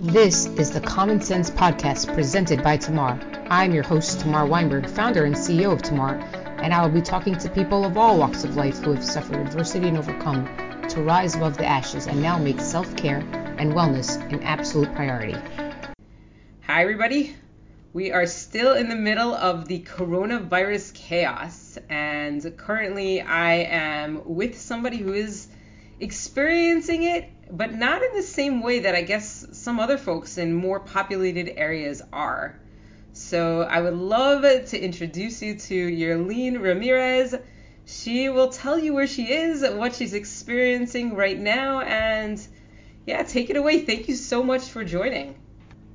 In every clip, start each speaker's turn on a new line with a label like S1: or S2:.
S1: This is the Common Sense Podcast presented by Tamar. I'm your host, Tamar Weinberg, founder and CEO of Tamar, and I will be talking to people of all walks of life who have suffered adversity and overcome to rise above the ashes and now make self care and wellness an absolute priority. Hi, everybody. We are still in the middle of the coronavirus chaos, and currently I am with somebody who is experiencing it, but not in the same way that I guess some other folks in more populated areas are. So I would love to introduce you to Yerlin Ramirez. She will tell you where she is, what she's experiencing right now, and yeah, take it away. Thank you so much for joining.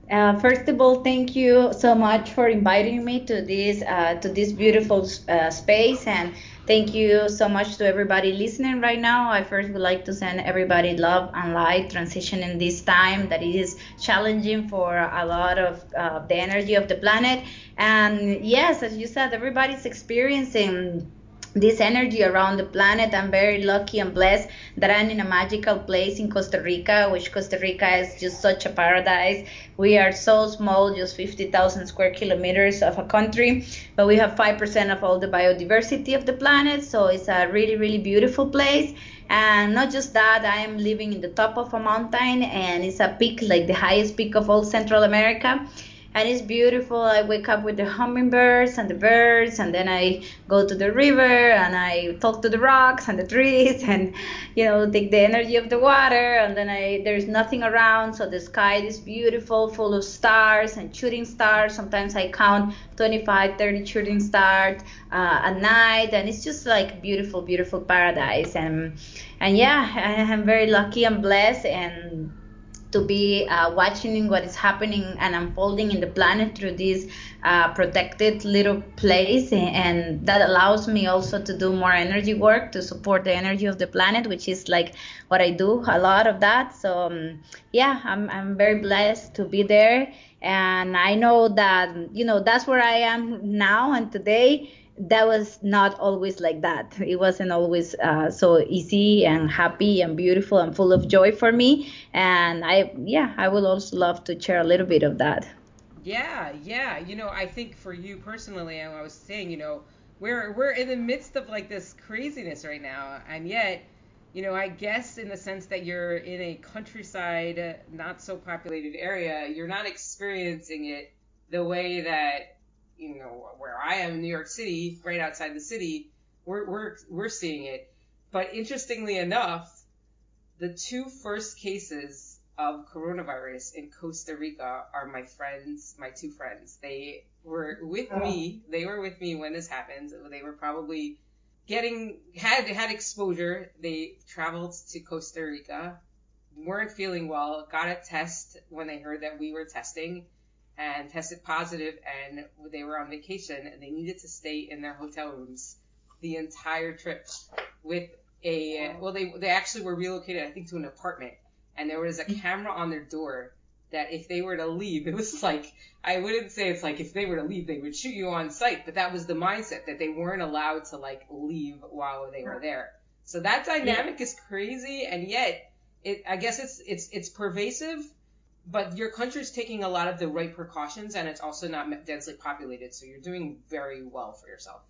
S2: Uh, first of all, thank you so much for inviting me to this uh, to this beautiful uh, space, and thank you so much to everybody listening right now. I first would like to send everybody love and light, transitioning this time that is challenging for a lot of uh, the energy of the planet. And yes, as you said, everybody's experiencing this energy around the planet. I'm very lucky and blessed that I'm in a magical place in Costa Rica, which Costa Rica is just such a paradise. We are so small, just 50,000 square kilometers of a country, but we have 5% of all the biodiversity of the planet. So it's a really, really beautiful place. And not just that, I am living in the top of a mountain and it's a peak, like the highest peak of all Central America and it's beautiful. I wake up with the hummingbirds and the birds, and then I go to the river and I talk to the rocks and the trees, and you know take the energy of the water. And then I there's nothing around, so the sky is beautiful, full of stars and shooting stars. Sometimes I count 25, 30 shooting stars uh, at night, and it's just like beautiful, beautiful paradise. And and yeah, I am very lucky and blessed and to be uh, watching what is happening and unfolding in the planet through this uh, protected little place. And that allows me also to do more energy work to support the energy of the planet which is like what i do a lot of that. So um, yeah I'm, I'm very blessed to be there. And i know that you know that's where i am now and today that was not always like that. It wasn't always uh, so easy and happy and beautiful and full of joy for me. And I, yeah, I would also love to share a little bit of that.
S1: Yeah, yeah. You know, I think for you personally, I was saying, you know, we're we're in the midst of like this craziness right now, and yet, you know, I guess in the sense that you're in a countryside, not so populated area, you're not experiencing it the way that you know, where I am in New York City, right outside the city, we're, we're, we're seeing it. But interestingly enough, the two first cases of coronavirus in Costa Rica are my friends, my two friends. They were with me. They were with me when this happened. They were probably getting had had exposure. They traveled to Costa Rica, weren't feeling well, got a test when they heard that we were testing, and tested positive and they were on vacation and they needed to stay in their hotel rooms the entire trip with a well they they actually were relocated I think to an apartment and there was a mm-hmm. camera on their door that if they were to leave it was like I wouldn't say it's like if they were to leave they would shoot you on sight but that was the mindset that they weren't allowed to like leave while they were there. So that dynamic yeah. is crazy and yet it I guess it's it's it's pervasive but your country's taking a lot of the right precautions and it's also not densely populated, so you're doing very well for yourself.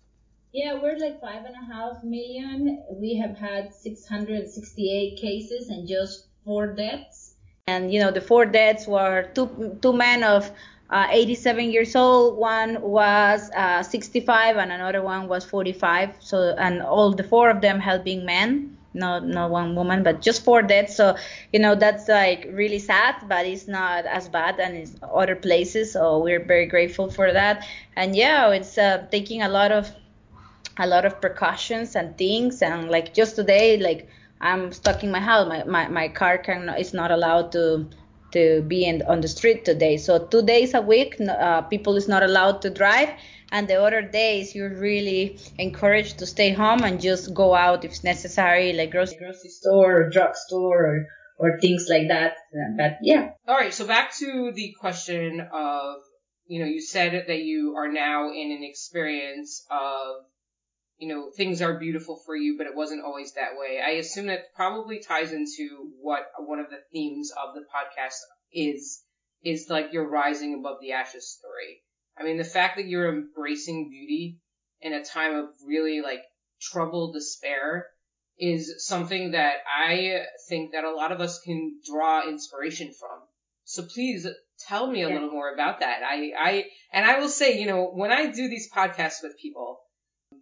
S2: Yeah, we're like five and a half million. We have had 668 cases and just four deaths. And you know, the four deaths were two two men of uh, 87 years old. One was uh, 65 and another one was 45. So, and all the four of them have been men not not one woman but just four deaths so you know that's like really sad but it's not as bad as in other places. So we're very grateful for that. And yeah it's uh, taking a lot of a lot of precautions and things. And like just today like i'm stuck in my house. My my, my car can is not allowed to to be in, on the street today so two days a week uh, people is not allowed to drive and the other days you're really encouraged to stay home and just go out if necessary, like grocery, grocery store or drugstore or or things like that. But yeah.
S1: All right. So back to the question of, you know, you said that you are now in an experience of, you know, things are beautiful for you, but it wasn't always that way. I assume that probably ties into what one of the themes of the podcast is is like your rising above the ashes story. I mean, the fact that you're embracing beauty in a time of really like trouble, despair is something that I think that a lot of us can draw inspiration from. So please tell me a yeah. little more about that. I, I, and I will say, you know, when I do these podcasts with people,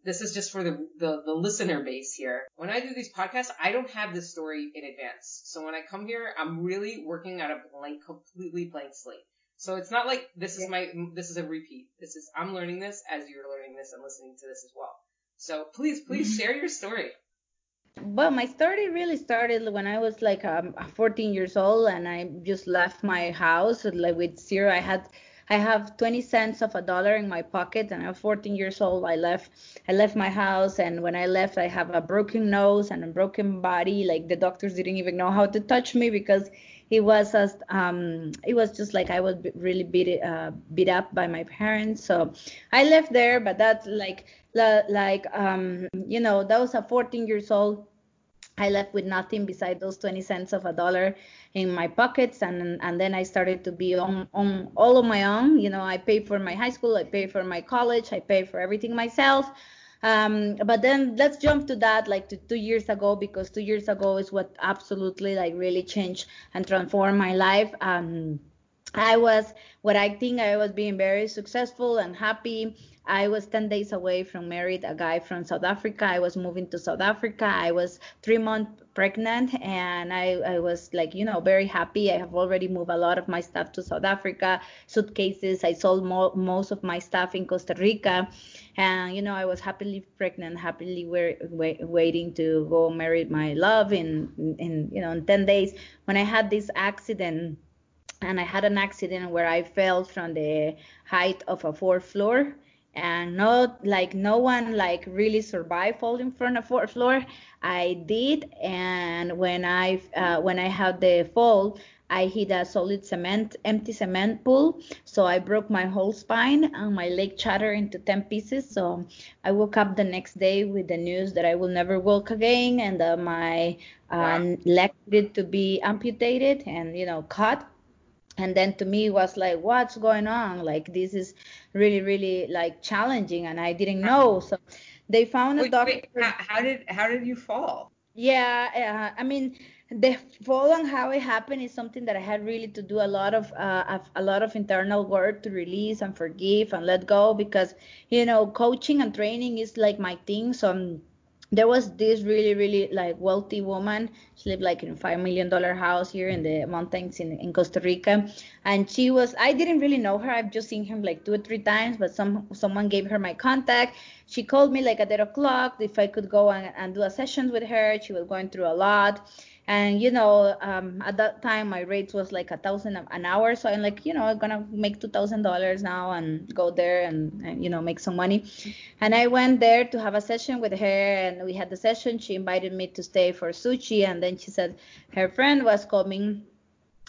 S1: this is just for the, the, the listener base here. When I do these podcasts, I don't have this story in advance. So when I come here, I'm really working at a blank, completely blank slate. So it's not like this is my, this is a repeat. This is, I'm learning this as you're learning this and listening to this as well. So please, please mm-hmm. share your story.
S2: Well, my story really started when I was like um, 14 years old and I just left my house like with zero. I had I have 20 cents of a dollar in my pocket and I'm 14 years old. I left I left my house and when I left I have a broken nose and a broken body. Like the doctors didn't even know how to touch me because it was as um it was just like I was really beat uh, beat up by my parents. So I left there, but that's like like um you know that was a 14 years old I left with nothing beside those 20 cents of a dollar in my pockets and and then I started to be on on all of my own. You know I paid for my high school I paid for my college I paid for everything myself. Um, but then let's jump to that like to two years ago because two years ago is what absolutely like really changed and transformed my life. Um, I was what I think I was being very successful and happy I was 10 days away from married a guy from South Africa. I was moving to South Africa. I was three months pregnant and I, I was like, you know, very happy. I have already moved a lot of my stuff to South Africa, suitcases. I sold mo- most of my stuff in Costa Rica. And, you know, I was happily pregnant, happily wait, waiting to go marry my love in, in, you know, in 10 days. When I had this accident, and I had an accident where I fell from the height of a fourth floor and not like no one like really survived falling from a fourth floor. I did and when i uh, when i had the fall i hit a solid cement empty cement pool. So i broke my whole spine and my leg shattered into 10 pieces. So i woke up the next day with the news that i will never walk again and uh, my uh, wow. leg needed to be amputated and you know cut and then to me it was like what's going on? Like this is really really like challenging and i didn't know. So they found a wait, doctor.
S1: wait, how, how, did how did you fall?
S2: Yeah uh, i mean the fall and how it happened is something that i had really to do a lot of uh, a lot of internal work to release and forgive and let go because you know coaching and training is like my thing. So I'm, there was this really really like wealthy woman she lived like in a five million dollar house here in the mountains in, in costa rica and she was i didn't really know her i've just seen her like two or three times but some someone gave her my contact. She called me like at eight o'clock if i could go and, and do a session with her she was going through a lot and you know um, at that time my rates was like a thousand an hour. So i'm like you know i'm gonna make two thousand dollars now and go there and, and, you know make some money. And i went there to have a session with her and we had the session. She invited me to stay for sushi and then she said her friend was coming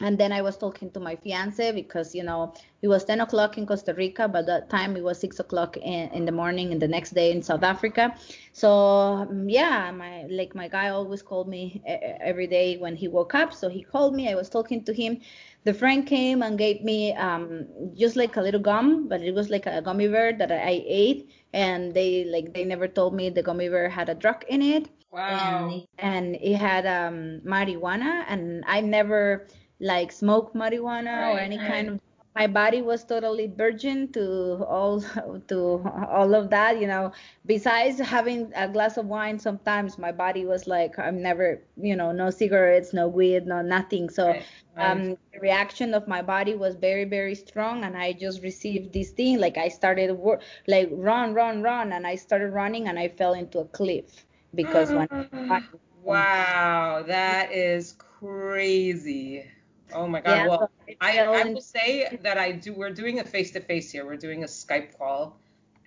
S2: and then I was talking to my fiance because you know it was 10 o'clock in Costa Rica, but that time it was 6 o'clock in, in the morning and the next day in South Africa. So um, yeah, my like my guy always called me every day when he woke up. So he called me. I was talking to him. The friend came and gave me um, just like a little gum, but it was like a gummy bear that I ate, and they like they never told me the gummy bear had a drug in it.
S1: Wow.
S2: And, and it had um, marijuana, and I never like smoke marijuana right, or any right. kind of my body was totally virgin to all to all of that you know. Besides having a glass of wine sometimes my body was like i'm never you know no cigarettes no weed no nothing. So right, um the reaction of my body was very very strong and i just received this thing. Like i started wor- like run run run and i started running and i fell into a cliff because when
S1: wow that is crazy Oh my god. Yeah, well, so I, I will say that I do. We're doing a face to face here. We're doing a Skype call,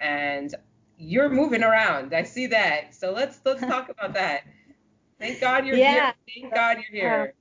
S1: and you're moving around. I see that. So let's let's talk about that. Thank God you're yeah. here. Thank God you're here.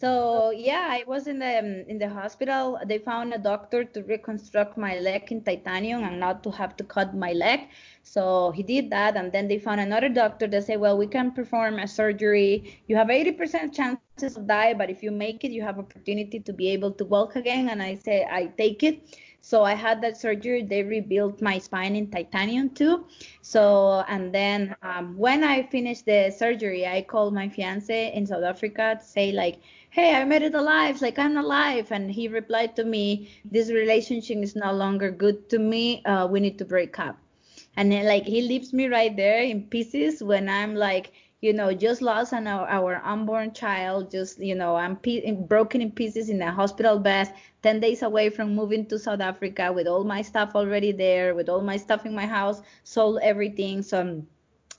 S2: So yeah, I was in the um, in the hospital. They found a doctor to reconstruct my leg in titanium and not to have to cut my leg. So he did that, and then they found another doctor that said, well, we can perform a surgery. You have 80% chances of die, but if you make it, you have opportunity to be able to walk again. And I say, I take it. So I had that surgery. They rebuilt my spine in titanium too. So and then um, when I finished the surgery, I called my fiance in South Africa to say like, hey, I made it alive. Like I'm alive. And he replied to me, this relationship is no longer good to me. Uh, we need to break up. And then, like he leaves me right there in pieces when I'm like you know, just lost an, our unborn child, just, you know, I'm broken in pieces in a hospital bed, 10 days away from moving to South Africa with all my stuff already there, with all my stuff in my house, sold everything. So um,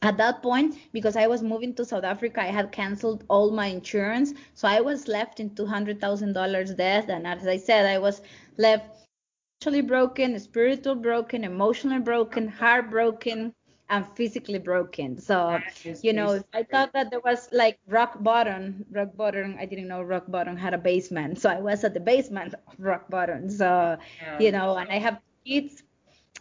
S2: at that point, because I was moving to South Africa, I had canceled all my insurance. So I was left in $200,000 debt. And as I said, I was left mentally broken, spiritual broken, emotionally broken, heartbroken I'm physically broken. So, you know, I thought that there was like rock bottom, rock bottom. I didn't know rock bottom had a basement. So I was at the basement of rock bottom. So, you know, and I have kids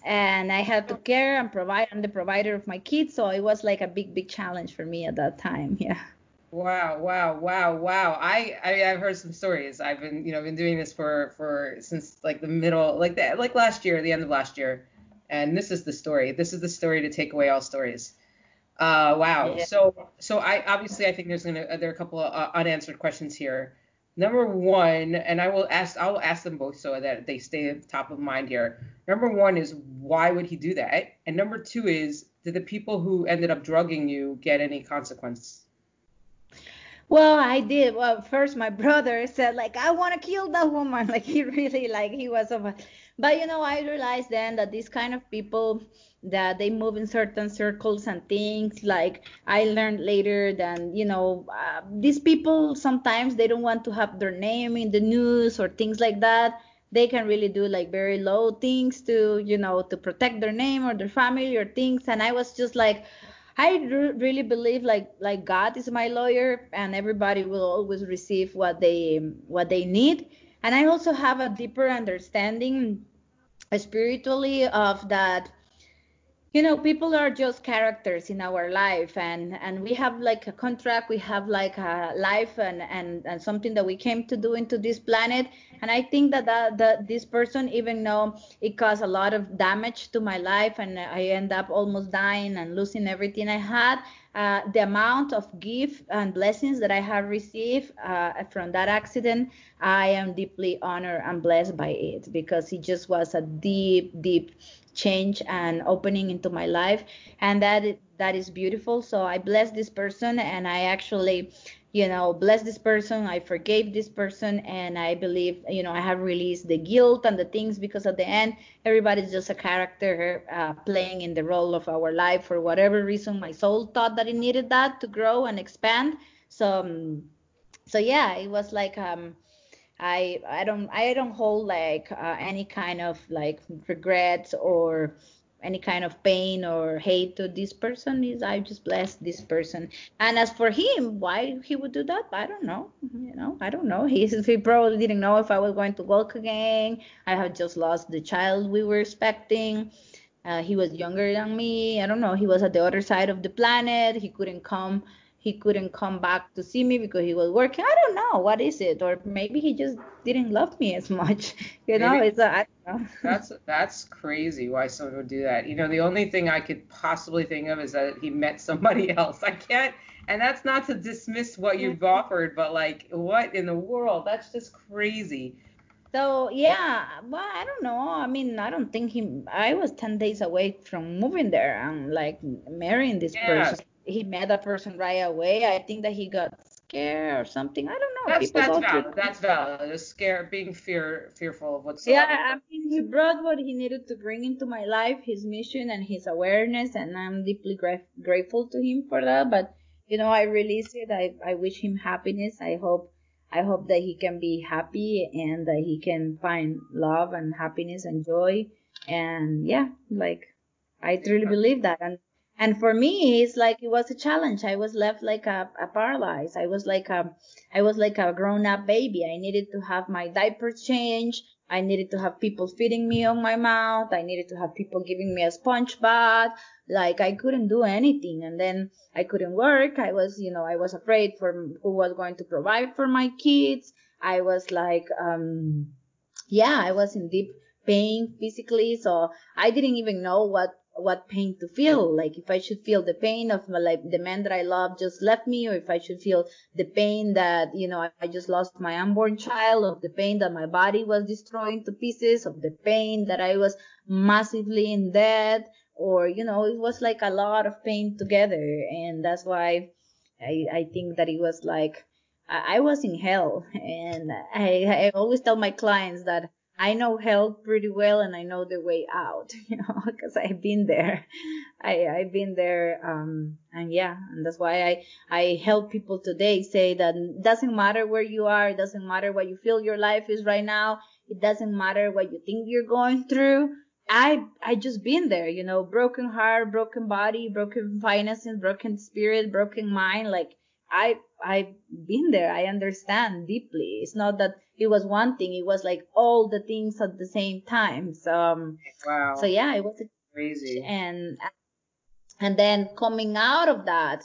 S2: and I had to care and provide. I'm the provider of my kids. So it was like a big, big challenge for me at that time. Yeah.
S1: Wow, wow, wow, wow. I, I mean, I've heard some stories. I've been, you know, been doing this for for since like the middle like that like last year, the end of last year and this is the story. This is the story to take away all stories. Uh, wow. Yeah. So so I obviously I think there's gonna there are a couple of uh, unanswered questions here. Number one, and I will ask I'll ask them both so that they stay at the top of mind here. Number one is why would he do that? And number two is did the people who ended up drugging you get any consequence?
S2: Well, I did. Well, first my brother said like I want to kill that woman. Like he really like he was a but you know, I realized then that these kind of people that they move in certain circles and things like I learned later that you know uh, these people sometimes they don't want to have their name in the news or things like that. They can really do like very low things to you know to protect their name or their family or things. And I was just like, I re- really believe like like God is my lawyer and everybody will always receive what they what they need. And I also have a deeper understanding spiritually of that you know people are just characters in our life and and we have like a contract we have like a life and and, and something that we came to do into this planet. And i think that that, that this person even though it caused a lot of damage to my life and i end up almost dying and losing everything i had uh, the amount of gift and blessings that I have received uh, from that accident, I am deeply honored and blessed by it because it just was a deep, deep change and opening into my life, and that that is beautiful. So I bless this person, and I actually you know, bless this person. I forgave this person, and I believe, you know, I have released the guilt and the things because at the end, everybody's just a character uh, playing in the role of our life for whatever reason. My soul thought that it needed that to grow and expand. So, um, so yeah, it was like um, I I don't I don't hold like uh, any kind of like regrets or any kind of pain or hate to this person is I just bless this person. And as for him, why he would do that, I don't know. You know, I don't know. He he probably didn't know if I was going to walk again. I had just lost the child we were expecting. Uh, he was younger than me. I don't know. He was at the other side of the planet. He couldn't come he couldn't come back to see me because he was working. I don't know what is it, or maybe he just didn't love me as much. You know, it's a, I don't know.
S1: that's that's crazy. Why someone would do that? You know, the only thing I could possibly think of is that he met somebody else. I can't, and that's not to dismiss what you've offered, but like, what in the world? That's just crazy.
S2: So yeah, well, I don't know. I mean, I don't think he. I was ten days away from moving there and like marrying this yeah. person he met that person right away. I think that he got scared or something. I don't know.
S1: That's People that's valid. That's valid. Scare, being fear, fearful of what's.
S2: Yeah, I mean, he brought what he needed to bring into my life, his mission and his awareness, and I'm deeply gra- grateful to him for that. But you know, I release it. I I wish him happiness. I hope. I hope that he can be happy and that he can find love and happiness and joy. And yeah, like I truly believe that. And and for me it's like it was a challenge. I was left like a, a paralyzed. I was like a i was like a grown up baby. I needed to have my diapers changed. I needed to have people feeding me on my mouth. I needed to have people giving me a sponge bath. Like i couldn't do anything. And then i couldn't work. I was you know i was afraid for who was going to provide for my kids. I was like um yeah i was in deep pain physically. So i didn't even know what what pain to feel. Like if i should feel the pain of like the man that i love just left me or if i should feel the pain that you know i just lost my unborn child of the pain that my body was destroying to pieces of the pain that i was massively in debt or you know it was like a lot of pain together. And that's why i i think that it was like i, I was in hell. And i i always tell my clients that I know hell pretty well and I know the way out, you know, because I've been there. I, I've been there. Um, and yeah, and that's why I, I help people today say that doesn't matter where you are. It doesn't matter what you feel your life is right now. It doesn't matter what you think you're going through. I, I just been there, you know, broken heart, broken body, broken finances, broken spirit, broken mind. Like I, I've been there. I understand deeply. It's not that it was one thing. It was like all the things at the same time. So, um,
S1: wow.
S2: So yeah, it was
S1: crazy.
S2: And and then coming out of that,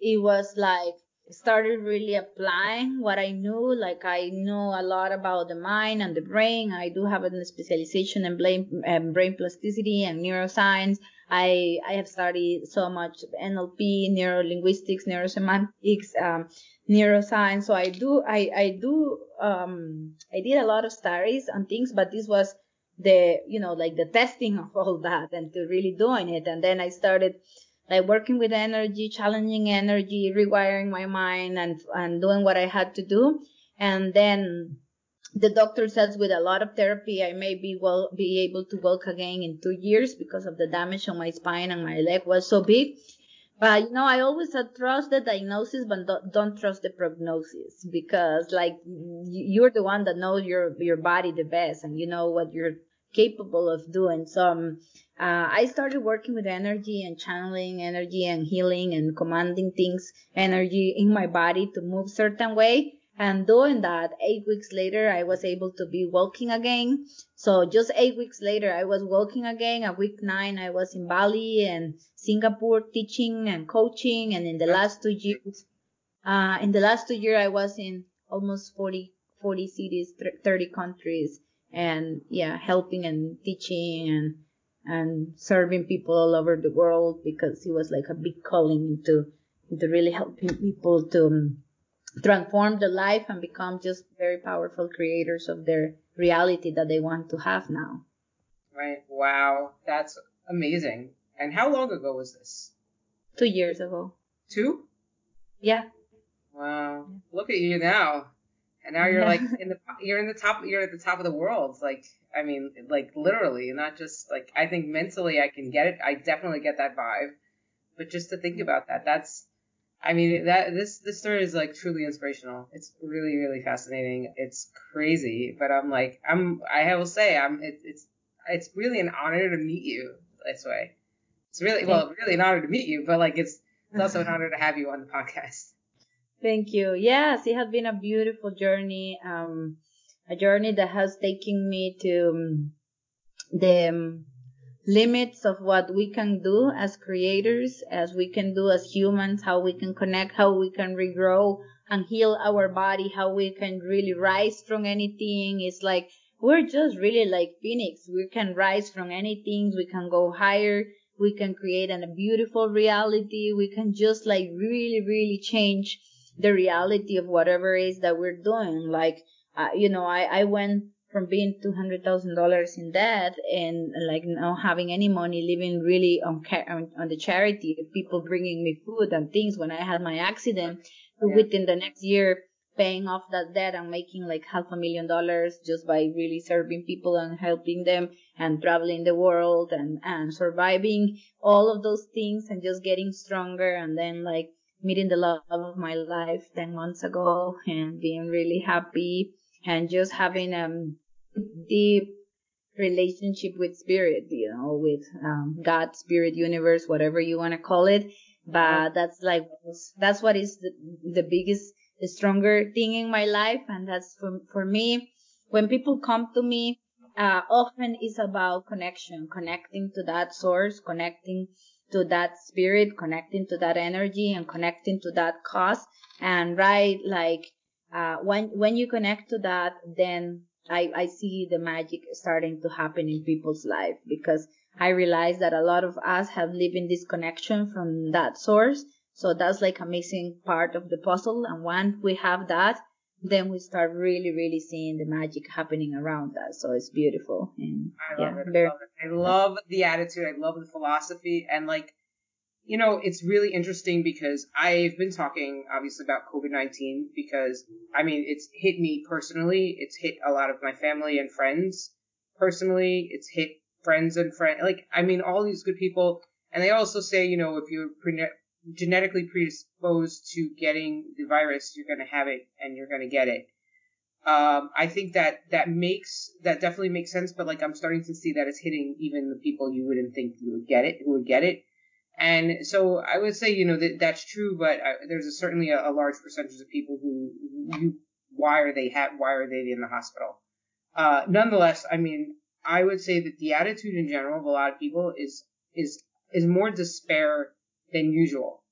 S2: it was like started really applying what I knew. Like I know a lot about the mind and the brain. I do have a specialization in brain, um, brain plasticity and neuroscience. I I have studied so much NLP, neurolinguistics, neurosemantics, um, neuroscience. So I do, I, I do, um, I did a lot of studies on things, but this was the, you know, like the testing of all that and to really doing it. And then I started like working with energy, challenging energy, rewiring my mind and, and doing what I had to do. And then the doctor says with a lot of therapy, I may be well, be able to walk again in two years because of the damage on my spine and my leg was so big. But you know, I always uh, trust the diagnosis, but don't, don't trust the prognosis because, like, you're the one that knows your your body the best, and you know what you're capable of doing. So um, uh, I started working with energy and channeling energy and healing and commanding things, energy in my body to move certain way. And doing that, eight weeks later, I was able to be walking again. So just eight weeks later, I was walking again. At week nine, I was in Bali and Singapore teaching and coaching. And in the last two years, uh, in the last two years, I was in almost 40, 40 cities, 30 countries. And yeah, helping and teaching and, and serving people all over the world because it was like a big calling into, into really helping people to, um, transform their life and become just very powerful creators of their reality that they want to have now.
S1: Right. Wow. That's amazing. And how long ago was this?
S2: Two years ago.
S1: Two?
S2: Yeah.
S1: Wow. Look at you now. And now you're like in the you're in the top you're at the top of the world. Like I mean, like literally, not just like I think mentally I can get it. I definitely get that vibe. But just to think about that, that's I mean that this this story is like truly inspirational. It's really really fascinating. It's crazy, but I'm like I'm I will say I'm it, it's it's really an honor to meet you this way. It's really well really an honor to meet you, but like it's it's also an honor to have you on the podcast.
S2: Thank you. Yes, it has been a beautiful journey. Um, a journey that has taken me to um, the um, limits of what we can do as creators, as we can do as humans, how we can connect, how we can regrow and heal our body, how we can really rise from anything. It's like we're just really like phoenix. We can rise from anything. We can go higher. We can create a beautiful reality. We can just like really, really change the reality of whatever it is that we're doing. Like, uh, you know, I, I went from being two hundred thousand dollars in debt and like not having any money, living really on, on on the charity, people bringing me food and things when I had my accident. Yeah. Within the next year, paying off that debt and making like half a million dollars just by really serving people and helping them and traveling the world and and surviving all of those things and just getting stronger and then like meeting the love of my life 10 months ago and being really happy and just having um deep relationship with spirit, you know, with um, God, spirit, universe, whatever you want to call it. But that's like that's what is the, the biggest, the stronger thing in my life, and that's for for me. When people come to me, uh, often is about connection, connecting to that source, connecting to that spirit, connecting to that energy, and connecting to that cause. And right, like uh, when when you connect to that, then I, I see the magic starting to happen in people's life because I realize that a lot of us have lived in this connection from that source. So that's like a missing part of the puzzle. And once we have that, then we start really, really seeing the magic happening around us. So it's beautiful. And
S1: I love yeah, it. Very- I love it. I love the attitude. I love the philosophy. And like, you know, it's really interesting because I've been talking obviously about COVID 19 because, I mean, it's hit me personally. It's hit a lot of my family and friends personally. It's hit friends and friends. Like, I mean, all these good people. And they also say, you know, if you're pre- genetically predisposed to getting the virus, you're going to have it and you're going to get it. Um, I think that that makes that definitely makes sense, but like I'm starting to see that it's hitting even the people you wouldn't think you would get it, who would get it. And so I would say, you know, that that's true, but I, there's a, certainly a, a, large percentage of people who, you, why are they ha- why are they in the hospital? Uh, nonetheless, I mean, I would say that the attitude in general of a lot of people is is is more despair than usual.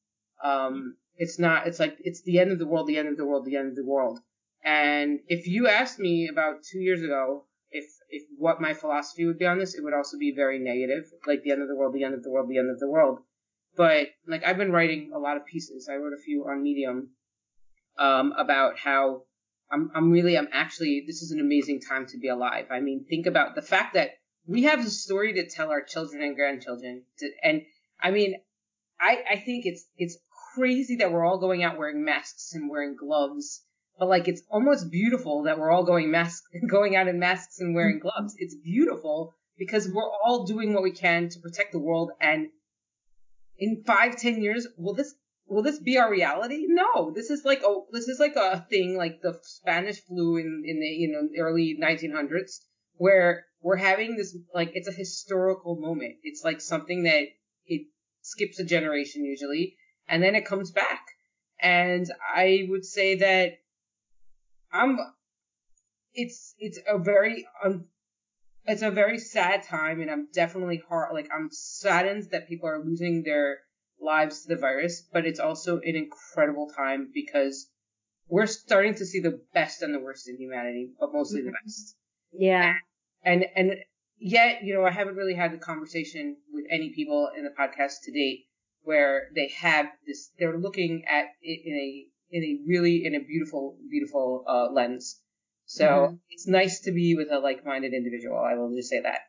S1: Um, it's not. It's like it's the end of the world, the end of the world, the end of the world. And if you asked me about two years ago if if what my philosophy would be on this, it would also be very negative, like the end of the world, the end of the world, the end of the world. But like I've been writing a lot of pieces. I wrote a few on Medium um, about how I'm I'm really I'm actually this is an amazing time to be alive. I mean, think about the fact that we have a story to tell our children and grandchildren. To, and I mean, I I think it's it's crazy that we're all going out wearing masks and wearing gloves. But like it's almost beautiful that we're all going masks going out in masks and wearing mm-hmm. gloves. It's beautiful because we're all doing what we can to protect the world and in five, ten years, will this will this be our reality? No, this is like oh, this is like a thing like the Spanish flu in in the you know early 1900s, where we're having this like it's a historical moment. It's like something that it skips a generation usually, and then it comes back. And I would say that I'm. It's it's a very un, it's a very sad time, and I'm definitely hard. Like I'm saddened that people are losing their lives to the virus, but it's also an incredible time because we're starting to see the best and the worst in humanity, but mostly the mm-hmm. best.
S2: Yeah.
S1: And and yet, you know, I haven't really had the conversation with any people in the podcast to date where they have this. They're looking at it in a in a really in a beautiful beautiful uh, lens so mm-hmm. it's nice to be with a like-minded individual. I will just say that.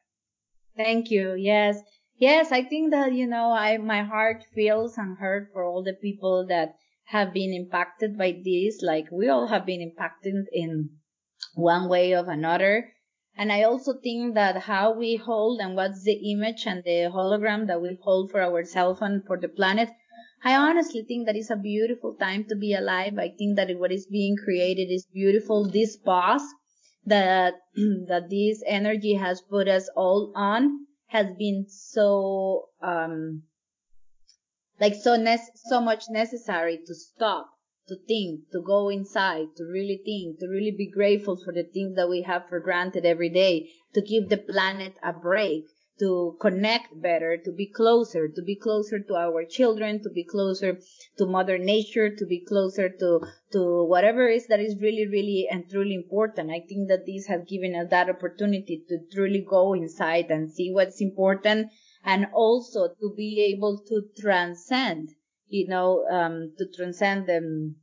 S2: Thank you. Yes. Yes, I think that, you know, I, my heart feels and hurt for all the people that have been impacted by this. Like we all have been impacted in one way or another. And I also think that how we hold and what's the image and the hologram that we hold for ourselves and for the planet I honestly think that it's a beautiful time to be alive. I think that what is being created is beautiful. This pause that that this energy has put us all on has been so um like so nec- so much necessary to stop to think to go inside to really think to really be grateful for the things that we have for granted every day to give the planet a break to connect better, to be closer, to be closer to our children, to be closer to mother nature, to be closer to, to whatever is that is really, really and truly important. I think that this has given us that opportunity to truly go inside and see what's important and also to be able to transcend, you know, um, to transcend the,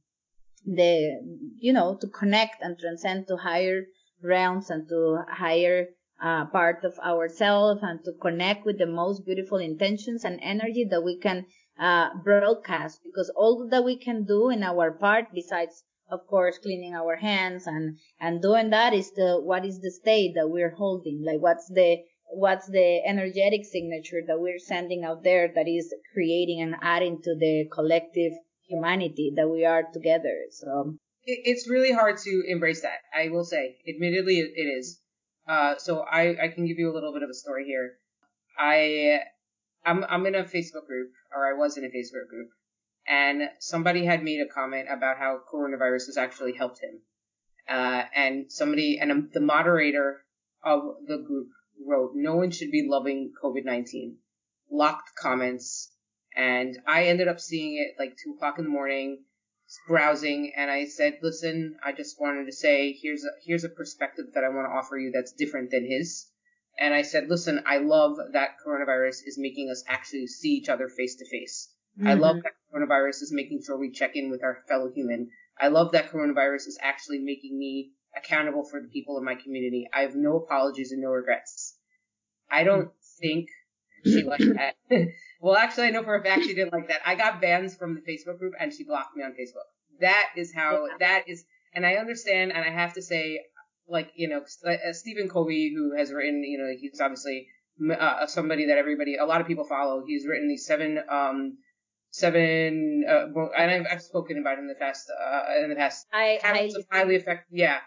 S2: the, you know, to connect and transcend to higher realms and to higher uh, part of ourselves and to connect with the most beautiful intentions and energy that we can uh, broadcast. Because all that we can do in our part besides of course cleaning our hands and and doing that is the what is the state that we're holding? Like what's the what's the energetic signature that we're sending out there that is creating and adding to the collective humanity that we are together so
S1: it's really hard to embrace that i will say admittedly it is Uh, so I, I can give you a little bit of a story here. I, I'm, I'm in a Facebook group, or I was in a Facebook group, and somebody had made a comment about how coronavirus has actually helped him. Uh, and somebody, and the moderator of the group wrote, no one should be loving COVID-19. Locked comments. And I ended up seeing it like two o'clock in the morning, browsing, and I said, listen, I just wanted to say, here's a, here's a perspective that I want to offer you that's different than his. And I said, listen, I love that coronavirus is making us actually see each other face to face. I love mm-hmm. that coronavirus is making sure we check in with our fellow human. I love that coronavirus is actually making me accountable for the people in my community. I have no apologies and no regrets. I don't mm. think she liked that. well, actually, I know for a fact she didn't like that. I got bans from the Facebook group and she blocked me on Facebook. That is how, that is, and I understand and I have to say, like, you know, uh, Stephen Covey, who has written, you know, he's obviously uh, somebody that everybody, a lot of people follow. He's written these seven, um, seven, uh, and I've, I've spoken about it in the past, uh, in the past.
S2: I,
S1: habits
S2: I
S1: of highly effective, yeah.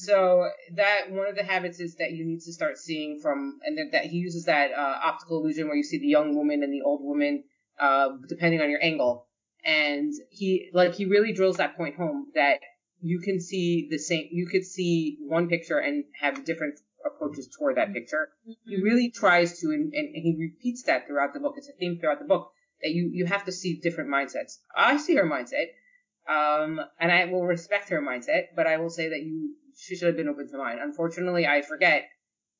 S1: So that one of the habits is that you need to start seeing from, and that, that he uses that uh, optical illusion where you see the young woman and the old woman, uh, depending on your angle. And he, like, he really drills that point home that you can see the same, you could see one picture and have different approaches toward that picture. He really tries to, and, and he repeats that throughout the book. It's a theme throughout the book that you, you have to see different mindsets. I see her mindset, um, and I will respect her mindset, but I will say that you, she should have been open to mine. Unfortunately, I forget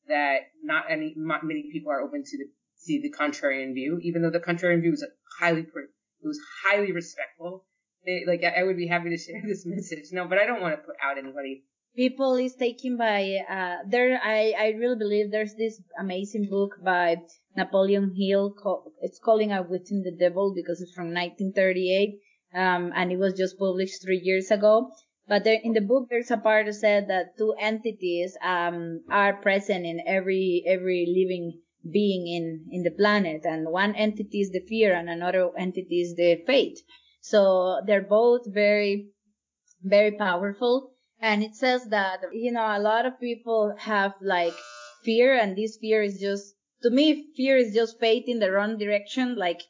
S1: that not any, not many people are open to the, see the contrarian view, even though the contrarian view is highly, it was highly respectful. They, like, I would be happy to share this message. No, but I don't want to put out anybody
S2: people is taken by uh, there I, I really believe there's this amazing book by Napoleon Hill called, it's calling Outwitting the Devil because it's from 1938 um, and it was just published three years ago but there, in the book there's a part that said that two entities um, are present in every every living being in in the planet. And one entity is the fear and another entity is the faith so they're both very very powerful. And it says that you know a lot of people have like fear. And this fear is just to me fear is just faith in the wrong direction. Like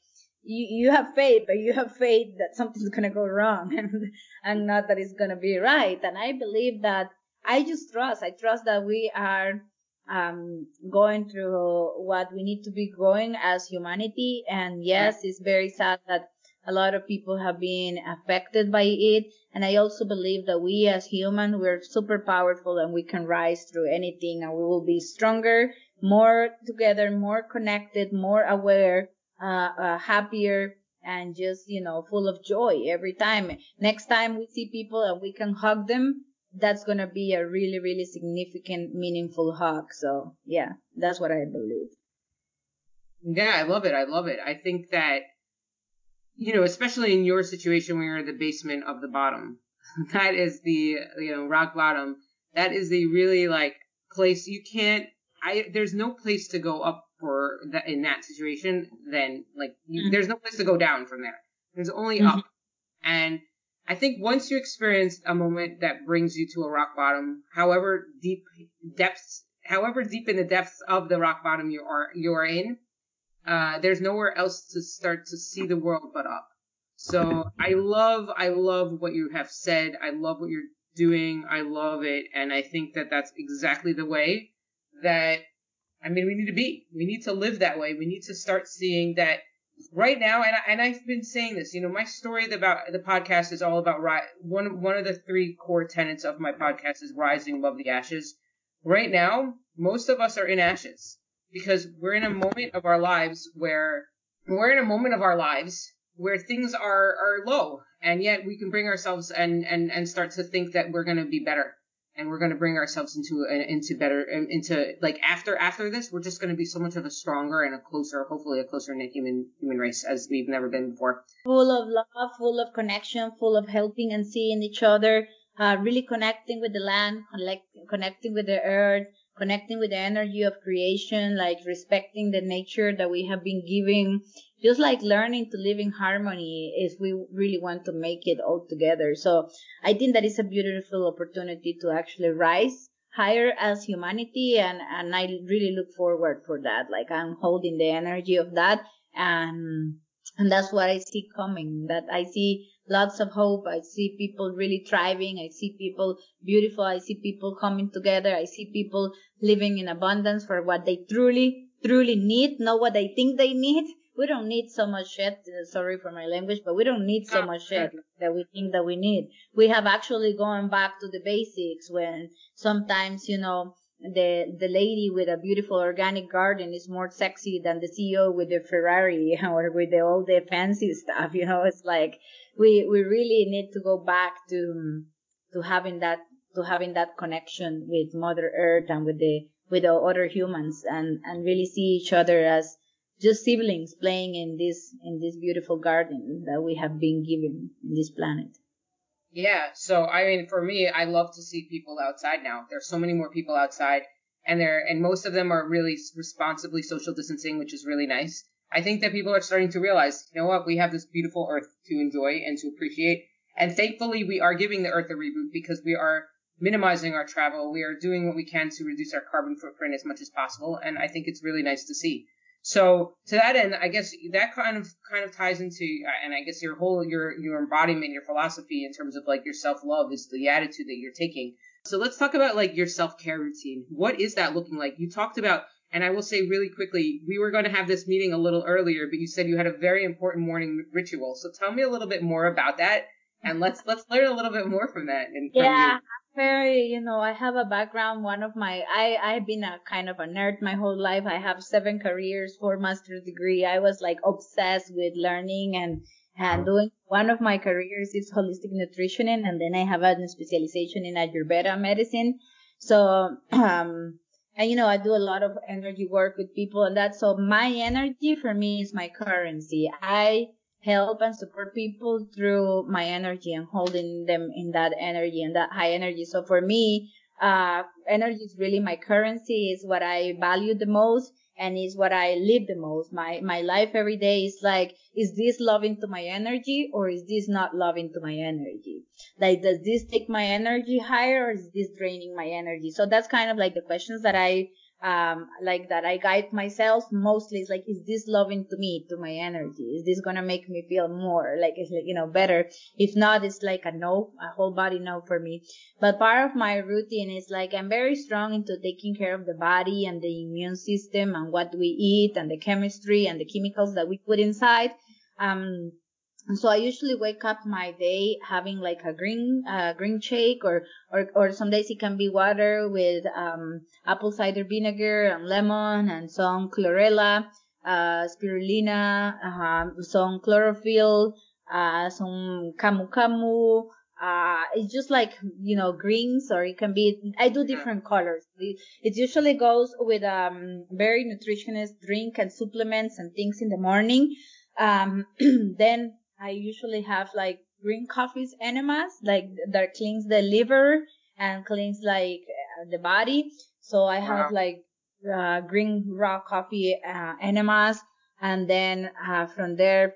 S2: you, you have faith but you have faith that something's going to go wrong and and not that it's going to be right. And i believe that i just trust i trust that we are um, going through what we need to be going as humanity. And yes it's very sad that a lot of people have been affected by it. And I also believe that we as humans, we're super powerful and we can rise through anything and we will be stronger, more together, more connected, more aware, uh, uh, happier and just, you know, full of joy every time. Next time we see people and we can hug them, that's going to be a really, really significant, meaningful hug. So yeah, that's what I believe.
S1: Yeah, I love it. I love it. I think that you know, especially in your situation where you're in the basement of the bottom, that is the, you know, rock bottom. That is the really like place you can't, I, there's no place to go up for that in that situation then like you, mm-hmm. there's no place to go down from there. There's only mm-hmm. up. And I think once you experience a moment that brings you to a rock bottom, however deep depths, however deep in the depths of the rock bottom you are, you are in, uh, there's nowhere else to start to see the world but up. So I love, I love what you have said. I love what you're doing. I love it. And I think that that's exactly the way that, I mean, we need to be. We need to live that way. We need to start seeing that right now. And, I, and I've been saying this, you know, my story about the podcast is all about ri- one, one of the three core tenets of my podcast is rising above the ashes. Right now, most of us are in ashes because we're in a moment of our lives where we're in a moment of our lives where things are are low and yet we can bring ourselves and and and start to think that we're going to be better and we're going to bring ourselves into into better into like after after this we're just going to be so much of a stronger and a closer hopefully a closer knit human human race as we've never been before.
S2: Full of love full of connection full of helping and seeing each other uh, really connecting with the land connect, connecting with the earth connecting with the energy of creation, like respecting the nature that we have been giving, just like learning to live in harmony if we really want to make it all together. So I think that is a beautiful opportunity to actually rise higher as humanity and and I really look forward for that. Like I'm holding the energy of that and and that's what I see coming. That I see lots of hope. I see people really thriving. I see people beautiful. I see people coming together. I see people living in abundance for what they truly, truly need, not what they think they need. We don't need so much shit. Uh, sorry for my language, but we don't need so ah, much shit that we think that we need. We have actually gone back to the basics when sometimes, you know, the the lady with a beautiful organic garden is more sexy than the CEO with the Ferrari or with the, all the fancy stuff. You know, it's like we we really need to go back to to having that to having that connection with Mother Earth and with the with the other humans and and really see each other as just siblings playing in this in this beautiful garden that we have been given in this planet.
S1: Yeah, so I mean, for me, I love to see people outside now. There's so many more people outside, and they're and most of them are really responsibly social distancing, which is really nice. I think that people are starting to realize, you know what, we have this beautiful earth to enjoy and to appreciate, and thankfully, we are giving the earth a reboot because we are minimizing our travel. We are doing what we can to reduce our carbon footprint as much as possible, and I think it's really nice to see. So to that end, I guess that kind of kind of ties into, uh, and I guess your whole your your embodiment, your philosophy in terms of like your self love is the attitude that you're taking. So let's talk about like your self care routine. What is that looking like? You talked about, and I will say really quickly, we were going to have this meeting a little earlier, but you said you had a very important morning ritual. So tell me a little bit more about that, and let's let's learn a little bit more from that. And
S2: yeah, very, you know, I have a background. One of my, I, I've been a kind of a nerd my whole life. I have seven careers, four master's degree. I was like obsessed with learning and, and doing one of my careers is holistic nutrition. And then I have a specialization in Ayurveda medicine. So, um, and you know, I do a lot of energy work with people and that. So my energy for me is my currency. I, help and support people through my energy and holding them in that energy and that high energy. So for me, uh, energy is really my currency, is what I value the most and is what I live the most. My, my life every day is like, is this loving to my energy or is this not loving to my energy? Like, does this take my energy higher or is this draining my energy? So that's kind of like the questions that I um, like that I guide myself mostly is like, is this loving to me, to my energy? Is this gonna make me feel more like it's like, you know, better? If not, it's like a no, a whole body no for me. But part of my routine is like, I'm very strong into taking care of the body and the immune system and what we eat and the chemistry and the chemicals that we put inside. Um, so I usually wake up my day having like a green uh, green shake or, or or some days it can be water with um, apple cider vinegar and lemon and some chlorella, uh, spirulina, uh, some chlorophyll, uh, some camu camu. Uh, it's just like, you know, greens or it can be, I do different colors. It usually goes with, um, very nutritionist drink and supplements and things in the morning. Um, then I usually have like green coffees enemas, like that cleans the liver and cleans like uh, the body. So I have wow. like uh, green raw coffee uh, enemas, and then uh, from there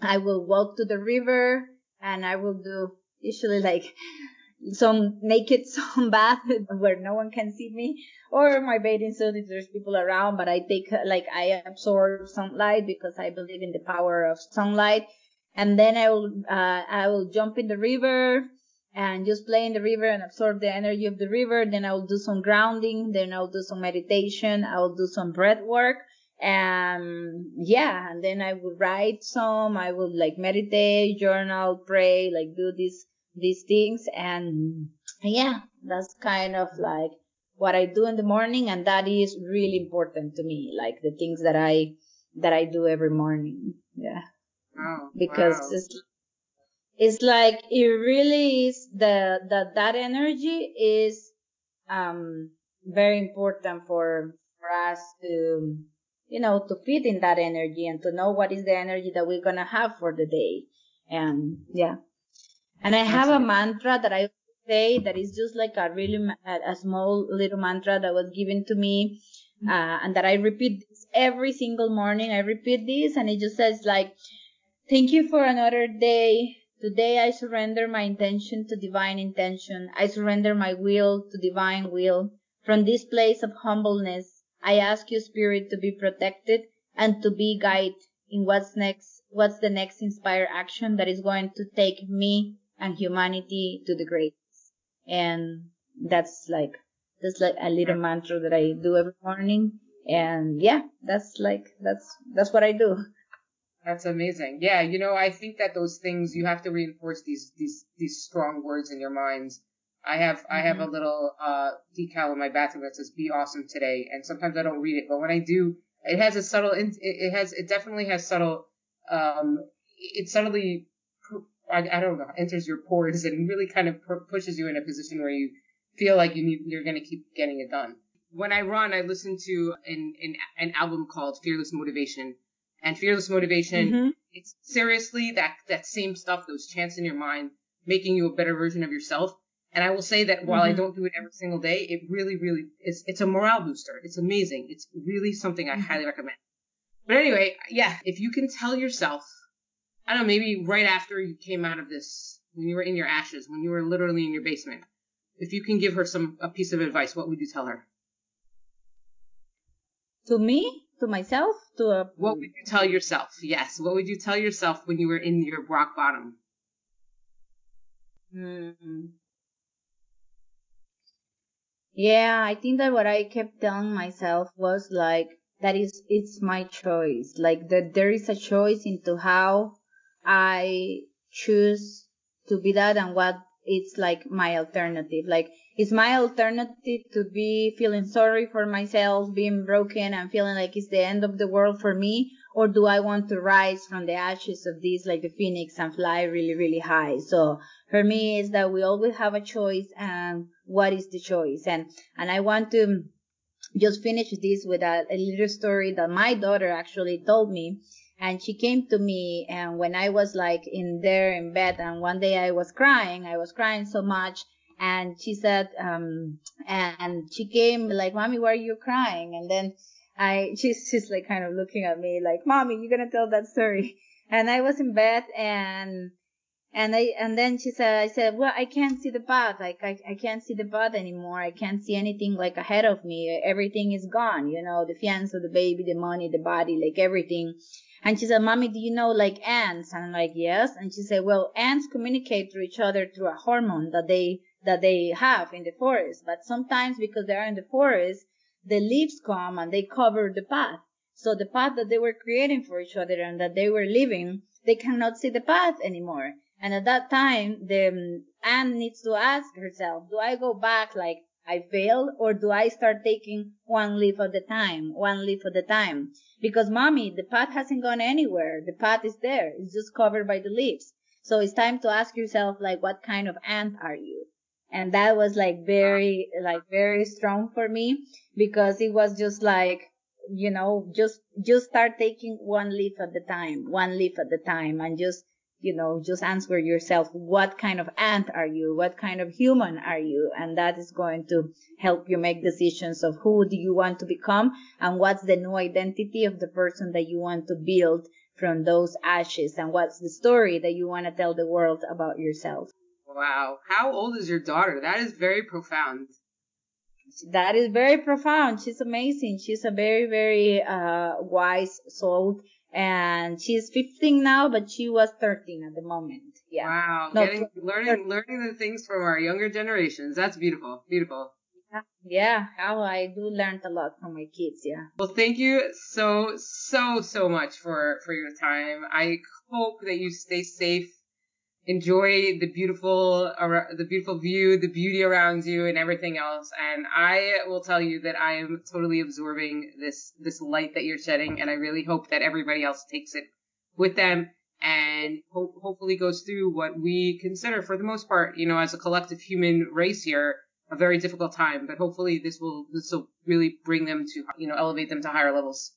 S2: I will walk to the river and I will do usually like some naked sun bath where no one can see me or my bathing suit if there's people around but i take like i absorb sunlight because i believe in the power of sunlight and then I will uh, I will jump in the river and just play in the river and absorb the energy of the river. Then I will do some grounding. Then I'll do some meditation. I will do some breath work. And yeah, and then I will write some. I will like meditate, journal, pray, like do these these things. And yeah, that's kind of like what I do in the morning, and that is really important to me. Like the things that I that I do every morning. Yeah. Because
S1: wow.
S2: it's it's like it really is the that that energy is um very important for for us to you know to fit in that energy and to know what is the energy that we're gonna have for the day. And yeah. And I have a mantra that I say that is just like a really a, a small little mantra that was given to me uh, and that I repeat every single morning. I repeat this and it just says like Thank you for another day Today I surrender my intention to divine intention. I surrender my will to divine will. From this place of humbleness, I ask you, Spirit, to be protected and to be guided in what's next, what's the next inspired action that is going to take me and humanity to the greatness. And that's like, that's like a little mantra that I do every morning. And yeah, that's like, that's, that's what I do.
S1: That's amazing. Yeah, you know, I think that those things you have to reinforce these these these strong words in your minds. I have mm-hmm. I have a mm-hmm. little uh decal in my bathroom that says "Be awesome today," and sometimes I don't read it, but when I do, it has a subtle. It, it has it definitely has subtle. Um, it subtly, I, I don't know, enters your pores and really kind of pushes you in a position where you feel like you need you're gonna keep getting it done. When I run, I listen to an an, an album called Fearless Motivation and fearless motivation. Mm-hmm. It's seriously that that same stuff, those chants in your mind, making you a better version of yourself. And I will say that while mm-hmm. I don't do it every single day, it really, really is. It's a morale booster. It's amazing. It's really something I mm-hmm. highly recommend. But anyway, yeah, if you can tell yourself, I don't know, maybe right after you came out of this, when you were in your ashes, when you were literally in your basement, if you can give her some a piece of advice, what would you tell her?
S2: To me? To myself to a
S1: what would you tell yourself? Yes. What would you tell yourself when you were in your rock bottom?
S2: Hmm. yeah i think that what i kept telling myself was like that is it's my choice. Like that there is a choice into how i choose to be that and what it's like my alternative. Like is my alternative to be feeling sorry for myself, being broken and feeling like it's the end of the world for me? Or do I want to rise from the ashes of this like the phoenix and fly really, really high? So for me is that we always have a choice and what is the choice? And, and I want to just finish this with a, a little story that my daughter actually told me and she came to me and when I was like in there in bed and one day I was crying, I was crying so much and she said, um, and she came like, mommy, why are you crying? And then I, she's just like kind of looking at me like, mommy, you're to tell that story. And I was in bed and, and I, and then she said, I said, well, I can't see the path. Like, I, I can't see the path anymore. I can't see anything like ahead of me. Everything is gone, you know, the fiance, the baby, the money, the body, like everything. And she said, Mommy, do you know like ants? And I'm like, yes. And she said, well, ants communicate to each other through a hormone that they that they have in the forest. But sometimes because they are in the forest, the leaves come and they cover the path. So the path that they were creating for each other and that they were living, they cannot see the path anymore. And at that time, the um, ant needs to ask herself, do I go back like I failed or do I start taking one leaf at a time, one leaf at a time? Because mommy, the path hasn't gone anywhere. The path is there. It's just covered by the leaves. So it's time to ask yourself, like, what kind of ant are you? And that was like very uh-huh. like very strong for me because it was just like you know just just start taking one leaf at the time one leaf at the time and just you know just answer yourself what kind of ant are you? What kind of human are you? And that is going to help you make decisions of who do you want to become and what's the new identity of the person that you want to build from those ashes and what's the story that you want to tell the world about yourself
S1: Wow. How old is your daughter? That is very profound.
S2: That is very profound. She's amazing. She's a very, very uh, wise soul. And she's 15 now, but she was 13 at the moment. Yeah.
S1: Wow. No, Getting, learning, learning the things from our younger generations. That's beautiful. Beautiful.
S2: Yeah, yeah, how I do learn a lot from my kids, yeah.
S1: Well, thank you so, so, so much for, for your time. I hope that you stay safe enjoy the beautiful the beautiful view, the beauty around you, and everything else. And I will tell you that I am totally absorbing this this light that you're shedding, and I really hope that everybody else takes it with them and ho- hopefully goes through what we consider, for the most part, you know, as a collective human race here, a very difficult time. But hopefully, this will this will really bring them to you know elevate them to higher levels.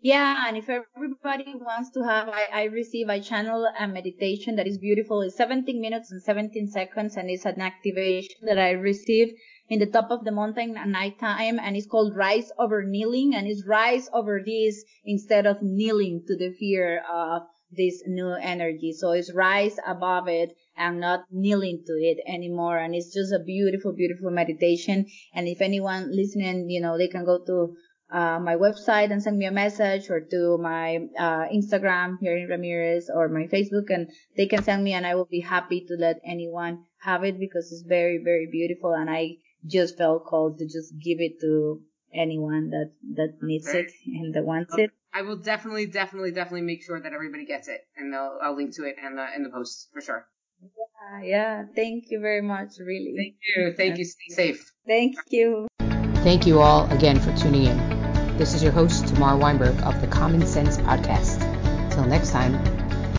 S2: Yeah, and if everybody wants to have, I, I receive, I channel a meditation that is beautiful. It's 17 minutes and 17 seconds, and it's an activation that I received in the top of the mountain at night time, and it's called Rise Over Kneeling, and it's rise over this instead of kneeling to the fear of this new energy. So it's rise above it and not kneeling to it anymore. And it's just a beautiful, beautiful meditation. And if anyone listening, you know, they can go to uh, my website and send me a message or to my uh, Instagram Yerlin Ramirez or my Facebook and they can send me and I will be happy to let anyone have it because it's very, very beautiful and I just felt called to just give it to anyone that, that needs it and that wants it.
S1: I will definitely, definitely, definitely make sure that everybody gets it and I'll, I'll link to it in the, in the post for sure.
S2: Yeah, yeah. Thank you very much, really.
S1: Thank you. Thank you. Stay safe.
S2: Thank you.
S1: Thank you all again for tuning in. This is your host, Tamar Weinberg of the Common Sense Podcast. Till next time,